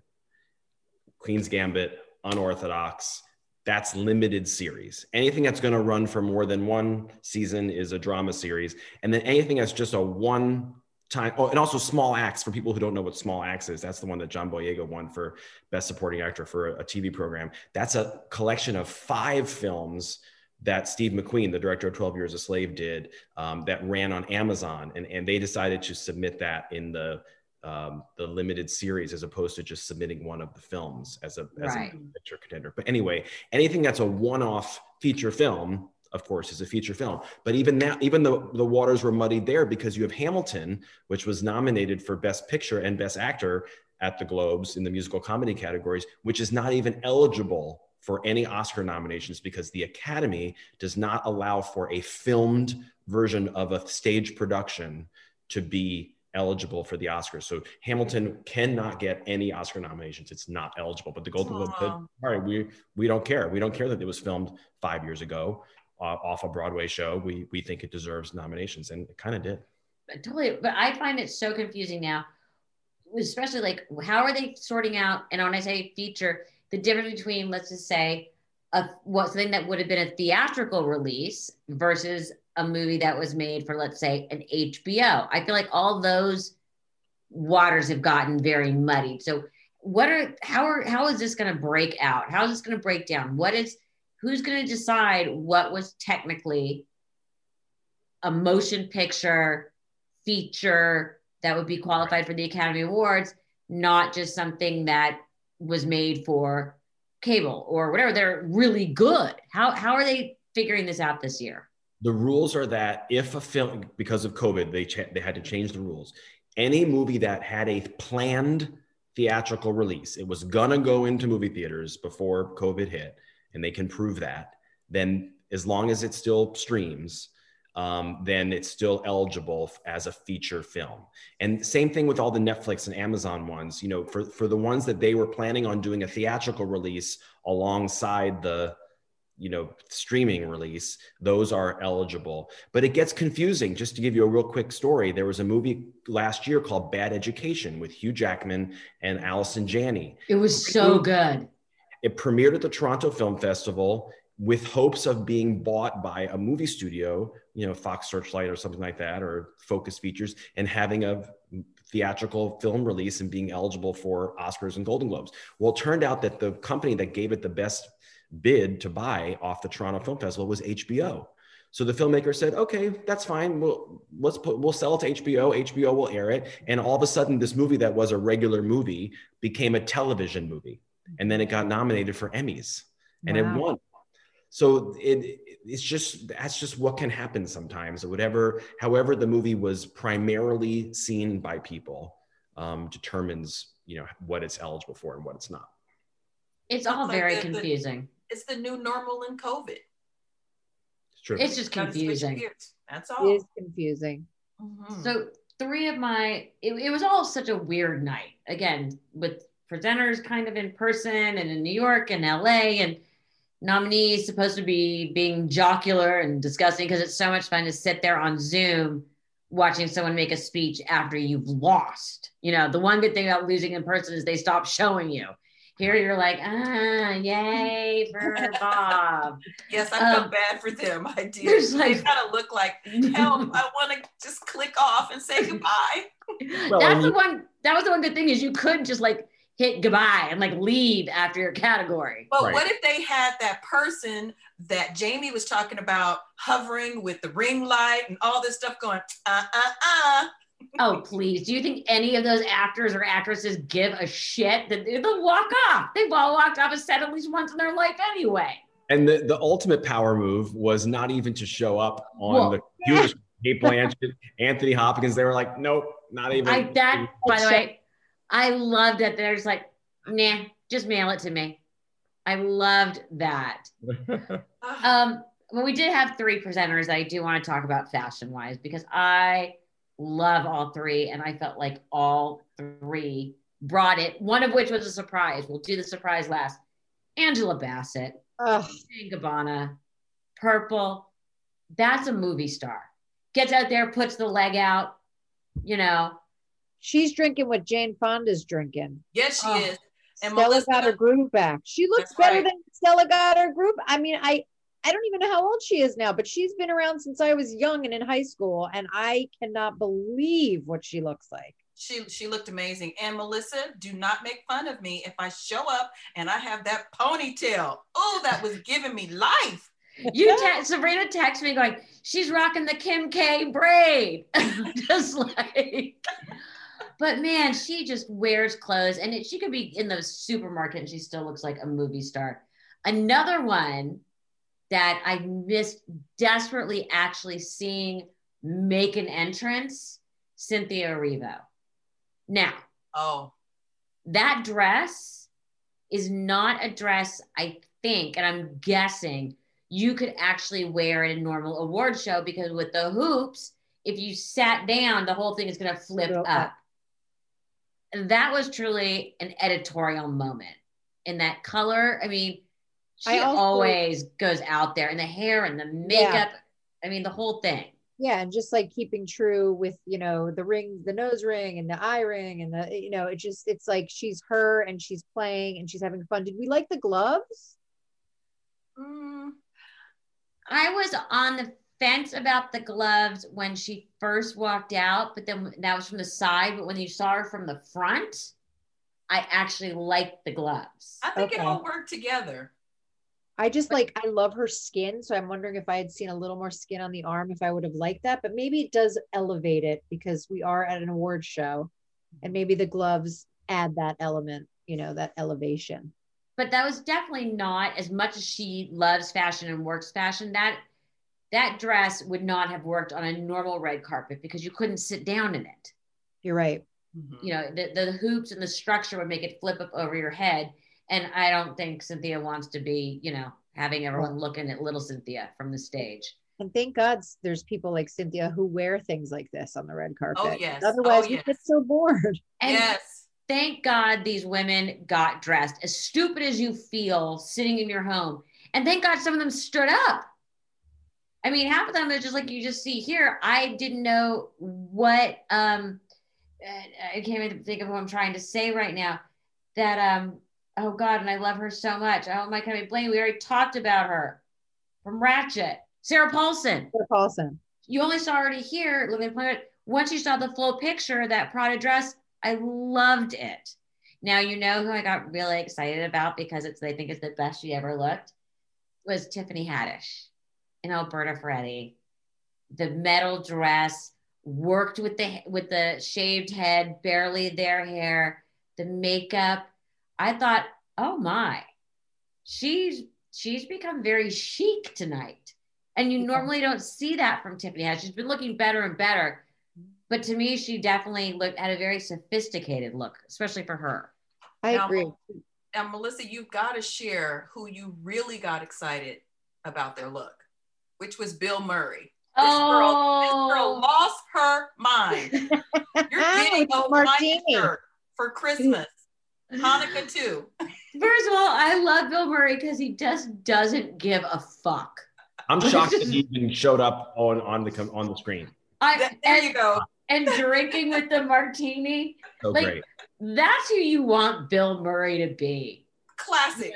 Queen's Gambit, Unorthodox, that's limited series. Anything that's going to run for more than one season is a drama series. And then anything that's just a one time, oh, and also Small Acts for people who don't know what Small Acts is. That's the one that John Boyega won for Best Supporting Actor for a TV program. That's a collection of five films that Steve McQueen, the director of 12 Years a Slave, did um, that ran on Amazon. And, and they decided to submit that in the um, the limited series as opposed to just submitting one of the films as a as right. a picture contender. But anyway, anything that's a one-off feature film, of course, is a feature film. But even now, even the the waters were muddied there because you have Hamilton, which was nominated for Best Picture and Best Actor at the Globes in the musical comedy categories, which is not even eligible for any Oscar nominations because the Academy does not allow for a filmed version of a stage production to be eligible for the Oscars. So Hamilton cannot get any Oscar nominations. It's not eligible. But the Golden Globe said, all right, we we don't care. We don't care that it was filmed five years ago uh, off a Broadway show. We we think it deserves nominations, and it kind of did. But totally, but I find it so confusing now, especially like how are they sorting out? And when I say feature, the difference between let's just say a what something that would have been a theatrical release versus a movie that was made for, let's say, an HBO. I feel like all those waters have gotten very muddied. So, what are how are how is this going to break out? How is this going to break down? What is who's going to decide what was technically a motion picture feature that would be qualified for the Academy Awards, not just something that was made for cable or whatever. They're really good. How how are they figuring this out this year? The rules are that if a film because of covid they ch- they had to change the rules. Any movie that had a planned theatrical release it was gonna go into movie theaters before covid hit and they can prove that then as long as it still streams um, then it's still eligible as a feature film. And same thing with all the netflix and amazon ones you know for, for the ones that they were planning on doing a theatrical release alongside the you know streaming release those are eligible. But it gets confusing. Just to give you a real quick story there was a movie last year called bad education with hugh jackman and allison janney. It was so good. It premiered at the toronto film festival with hopes of being bought by a movie studio you know fox searchlight or something like that or focus features and having a theatrical film release and being eligible for oscars and golden globes. Well it turned out that the company that gave it the best bid to buy off the Toronto Film Festival was HBO. So the filmmaker said, "Okay, that's fine. We'll let's put we'll sell it to HBO. HBO will air it." And all of a sudden, this movie that was a regular movie became a television movie, and then it got nominated for Emmys, and wow. it won. So it it's just that's just what can happen sometimes. Whatever, however, the movie was primarily seen by people um, determines you know what it's eligible for and what it's not. It's all very the- the- confusing. It's the new normal in COVID. It's true. It's just confusing. That's It all. is confusing. Mhm. So three of my it, it was all such a weird night. Again, with presenters kind of in person and in New York and LA and nominees supposed to be being jocular and disgusting because it's so much fun to sit there on Zoom watching someone make a speech after you've lost. You know, the one good thing about losing in person is they stop showing you. Here you're like, ah, yay for Bob. yes, I felt um, bad for them. I did. there's they like- kind of look like help. I want to just click off and say goodbye. Well, That's the one. That was the one good thing is you could just like hit goodbye and like leave after your category. But Right. what if they had that person that Jamie was talking about hovering with the ring light and all this stuff going, uh, uh, uh. Oh please! Do you think any of those actors or actresses give a shit that they'll walk off? They've all walked off a set at least once in their life anyway. And the, the ultimate power move was not even to show up on Well, the computer. Cate Blanchett, Anthony Hopkins, they were like, nope, not even. I that by the way, I loved it. They're just like, nah, just mail it to me. I loved that. Um, well, we did have three presenters that I do want to talk about fashion wise because I love all three, and I felt like all three brought it. One of which was a surprise. We'll do the surprise last. Angela Bassett, Ugh. Jane Gabbana, Purple. That's a movie star. Gets out there, puts the leg out. You know, she's drinking what Jane Fonda's drinking. yes, she Oh. is. And Stella Melissa- got her groove back. She looks That's better right. than Stella got her groove. I mean, I I don't even know how old she is now, but she's been around since I was young and in high school, and I cannot believe what she looks like. She she looked amazing. And Melissa, do not make fun of me if I show up and I have that ponytail. Oh, that was giving me life. you te- Sabrina texted me going, she's rocking the Kim K braid. just like, but man, she just wears clothes and it, she could be in the supermarket and she still looks like a movie star. Another one that I missed desperately actually seeing make an entrance, Cynthia Erivo. Now, Oh, that dress is not a dress I think, and I'm guessing you could actually wear at a normal award show because with the hoops, if you sat down, the whole thing is going to flip up. And that was truly an editorial moment in that color. I mean, she I also- always goes out there and the hair and the makeup. I mean, the whole thing. Yeah, and just like keeping true with you know the ring, the nose ring, and the eye ring, and the you know it just it's like she's her and she's playing and she's having fun. Did we like the gloves? mm, I was on the fence about the gloves when she first walked out, but then that was from the side. But when you saw her from the front, I actually liked the gloves. I think it all worked together. I just like I love her skin, so I'm wondering if I had seen a little more skin on the arm, if I would have liked that. But maybe it does elevate it because we are at an award show, and maybe the gloves add that element, you know, that elevation. But that was definitely not as much as she loves fashion and works fashion. That that dress would not have worked on a normal red carpet because you couldn't sit down in it. You're right. Mhm. You know, the, the hoops and the structure would make it flip up over your head. And I don't think Cynthia wants to be, you know, having everyone looking at little Cynthia from the stage. And thank God there's people like Cynthia who wear things like this on the red carpet. Oh, yes. Otherwise, Oh, we yes. get so bored. And yes. thank God these women got dressed. As stupid as you feel sitting in your home, and thank God some of them stood up. I mean, half of them are just like you just see here. I didn't know what um uh, I can't even think of what I'm trying to say right now. That um oh God, and I love her so much. Oh my God, I blame. We already talked about her from Ratched, Sarah Paulson Sarah Paulson. you only saw her here. Let me point it. Once you saw the full picture that Prada dress, I loved it. Now you know who I got really excited about because it's they think it's the best she ever looked was Tiffany Haddish and Alberta Ferretti. The metal dress worked with the with the shaved head, barely their hair, the makeup. I thought, oh my, she's she's become very chic tonight. And you Yeah. normally don't see that from Tiffany Haddish. She's been looking better and better. but to me, she definitely looked had a very sophisticated look, especially for her. I Now, agree. And Melissa, you've got to share who you really got excited about their look, which was Bill Murray. This girl, this girl Oh, lost her mind. You're getting With a white martini. shirt for Christmas, Hanukkah too. first of all, I love Bill Murray because he just doesn't give a fuck. I'm shocked that he even showed up on on the on the screen. I there and, you go. and drinking with the martini. So Like, great. That's who you want Bill Murray to be. Classic.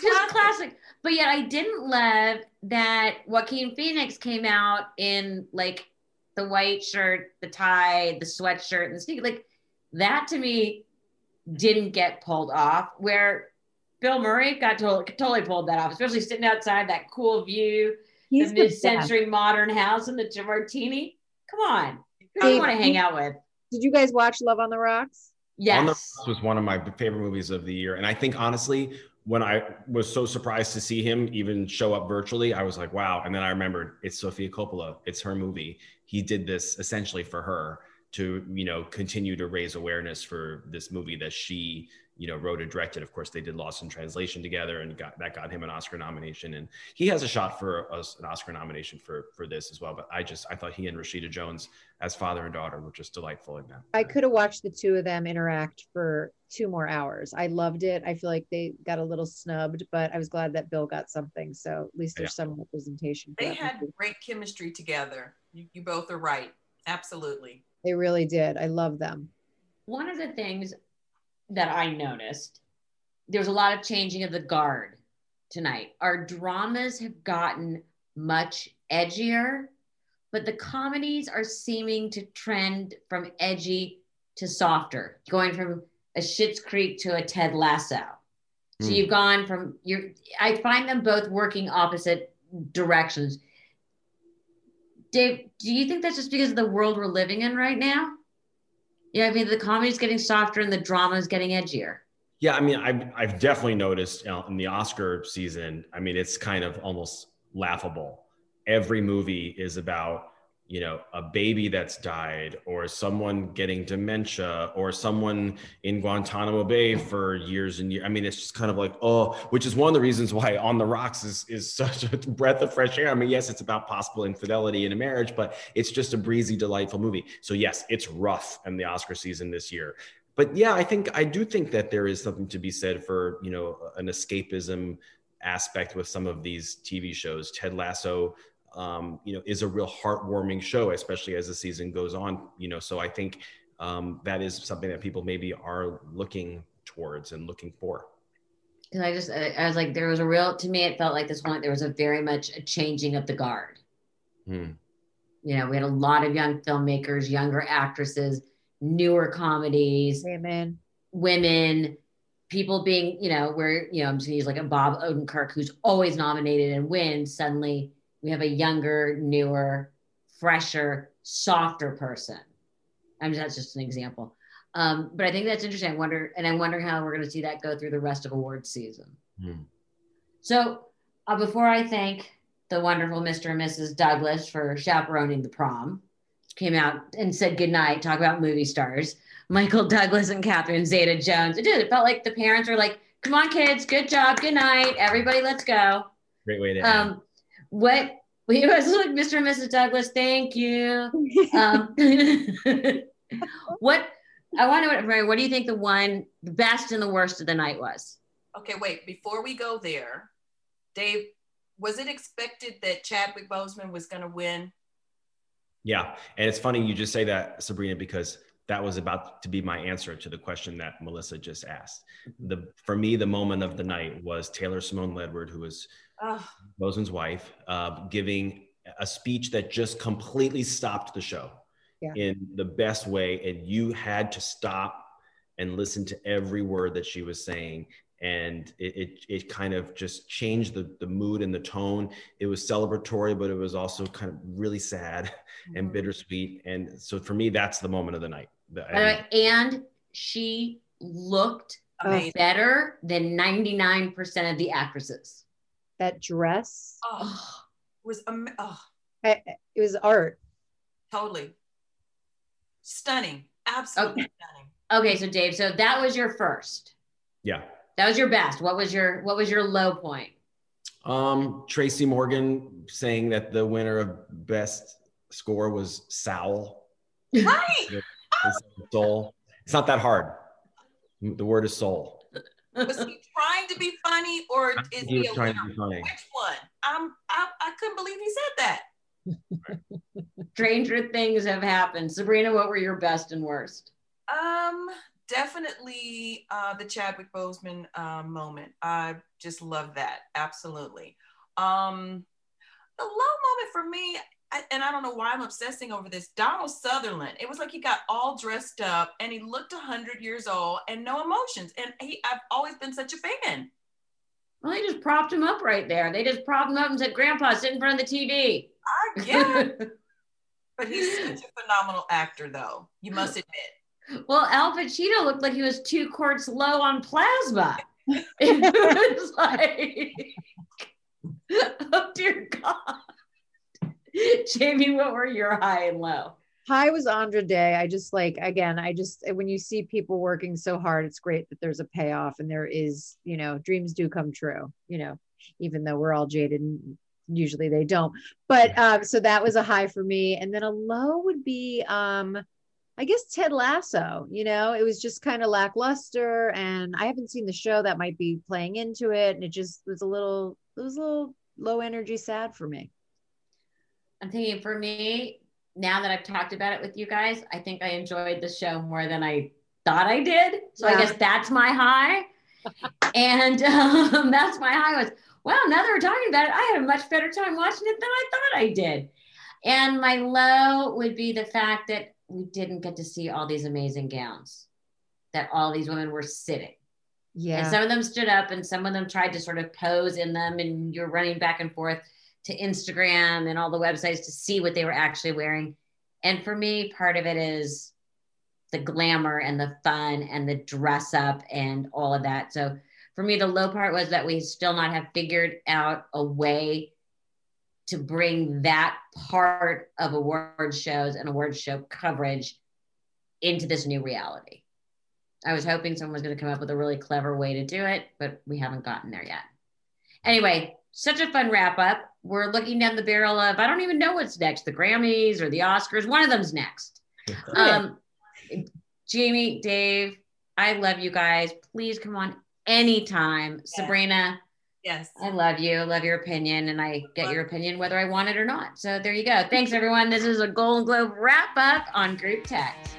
Just classic. But yet I didn't love that Joaquin Phoenix came out in like the white shirt, the tie, the sweatshirt, and the sneaker. Like that to me didn't get pulled off. Where Bill Murray got totally, totally pulled that off, especially sitting outside that cool view, He's the the mid-century modern house and the martini. Come on, who do you want to hang out with? Did you guys watch Love on the Rocks? Yes. On the Rocks was one of my favorite movies of the year, and I think honestly, when I was so surprised to see him even show up virtually, I was like, wow. And then I remembered it's Sofia Coppola, it's her movie. He did this essentially for her to, you know, continue to raise awareness for this movie that she, you know, wrote and directed. Of course, they did Lost in Translation together, and got that got him an Oscar nomination. And he has a shot for us an Oscar nomination for for this as well. But I just I thought he and Rashida Jones as father and daughter were just delightful in that. I could have watched the two of them interact for two more hours. I loved it. I feel like they got a little snubbed, but I was glad that Bill got something. So at least there's some representation. They had movie. great chemistry together. You, you both are right. Absolutely. They really did. I love them. one of the things that I noticed, there's a lot of changing of the guard tonight. Our dramas have gotten much edgier, but the comedies are seeming to trend from edgy to softer, going from a Schitt's Creek to a Ted Lasso. So Hmm. you've gone from you're I find them both working opposite directions. Dave, do you think that's just because of the world we're living in right now? Yeah, I mean the comedy's getting softer and the drama is getting edgier. Yeah, I mean, I've I've definitely noticed you know, in the Oscar season. I mean, it's kind of almost laughable. Every movie is about you know a baby that's died, or someone getting dementia, or someone in Guantanamo Bay for years and years. I mean, it's just kind of like oh, which is one of the reasons why On the Rocks is is such a breath of fresh air. I mean, yes, it's about possible infidelity in a marriage, but it's just a breezy, delightful movie. So yes, it's rough in the Oscar season this year but yeah, I think I do think that there is something to be said for you know an escapism aspect with some of these TV shows. Ted Lasso, um, you know, is a real heartwarming show, especially as the season goes on. You know, so I think um, that is something that people maybe are looking towards and looking for. Because I just I, I was like, there was a real to me, it felt like this one, there was a very much a changing of the guard. Hmm. You know, we had a lot of young filmmakers, younger actresses, newer comedies. Amen. women, people being, you know, where, you know, I'm just gonna use like a Bob Odenkirk who's always nominated and wins. Suddenly we have a younger, newer, fresher, softer person. I mean, that's just an example. Um, but I think that's interesting. I wonder, and I wonder how we're gonna see that go through the rest of awards season. Hmm. So uh, before I thank the wonderful Mr. and Mrs. Douglas for chaperoning the prom, came out and said goodnight, talk about movie stars. Michael Douglas and Catherine Zeta Jones. It did. It felt like the parents were like, come on, kids, good job, good night. Everybody, let's go. Great way to end. Um, what we was like, Mr. and Mrs. Douglas, thank you. Um, what I want to know, what do you think the one, the best and the worst of the night was? Okay, wait. Before we go there, Dave, was it expected that Chadwick Boseman was going to win? Yeah. And it's funny you just say that, Sabrina, because that was about to be my answer to the question that Melissa just asked. The for me, the moment of the night was Taylor Simone Ledward, who was Oh, Boseman's wife, uh, giving a speech that just completely stopped the show Yeah. in the best way. And you had to stop and listen to every word that she was saying. And it, it, it kind of just changed the, the mood and the tone. It was celebratory, but it was also kind of really sad and bittersweet. And so for me, that's the moment of the night. The- By the and she looked amazing. better than 99% of the actresses. That dress, Oh, was am- oh, I, it was art. totally. Stunning. Absolutely Okay. stunning. Okay, so Dave, so that was your first. Yeah. That was your best. What was your what was your low point? Um, Tracy Morgan saying that the winner of best score was Sowl. Right. Soul. It's not that hard. The word is soul. Was he trying to be funny or is He he, was a trying winner? to be funny. Which one? Um, I, I couldn't believe he said that. Stranger things have happened. Sabrina, what were your best and worst? Um, definitely uh, the Chadwick Boseman uh, moment. I just love that. Absolutely. Um, the low moment for me, I, and I don't know why I'm obsessing over this. Donald Sutherland. It was like he got all dressed up and he looked hundred years old and no emotions. And he, I've always been such a fan. Well, they just propped him up right there. They just propped him up and said, "Grandpa, sit in front of the TV." I get it. but he's such a phenomenal actor, though. You must admit. well, Al Pacino looked like he was two quarts low on plasma. it was like, oh dear God. Jamie, what were your high and low? High was Andra Day. I just like again, I just when you see people working so hard, it's great that there's a payoff and there is, you know, dreams do come true, you know, even though we're all jaded and usually they don't. But um, so that was a high for me. And then a low would be um I guess Ted Lasso, you know, it was just kind of lackluster and I haven't seen the show that might be playing into it. And it just was a little, it was a little low energy sad for me. I'm thinking for me, now that I've talked about it with you guys, I think I enjoyed the show more than I thought I did. So Yeah. I guess that's my high. and um, that's my high was, well, now that we're talking about it, I had a much better time watching it than I thought I did. And my low would be the fact that we didn't get to see all these amazing gowns, that all these women were sitting. And Yeah. some of them stood up and some of them tried to sort of pose in them, and you're running back and forth to Instagram and all the websites to see what they were actually wearing. And for me, part of it is the glamour and the fun and the dress up and all of that. So for me, the low part was that we still not have figured out a way to bring that part of award shows and award show coverage into this new reality. I was hoping someone was going to come up with a really clever way to do it, but we haven't gotten there yet. Anyway, such a fun wrap up. We're looking down the barrel of, I don't even know what's next the Grammys or the Oscars. One of them's next. Um, Jamie, Dave, I love you guys. Please come on anytime. Sabrina, Yes. I love you. Love your opinion, and I get your opinion whether I want it or not. So there you go. Thanks, everyone. This is a Golden Globe wrap up on Group Text.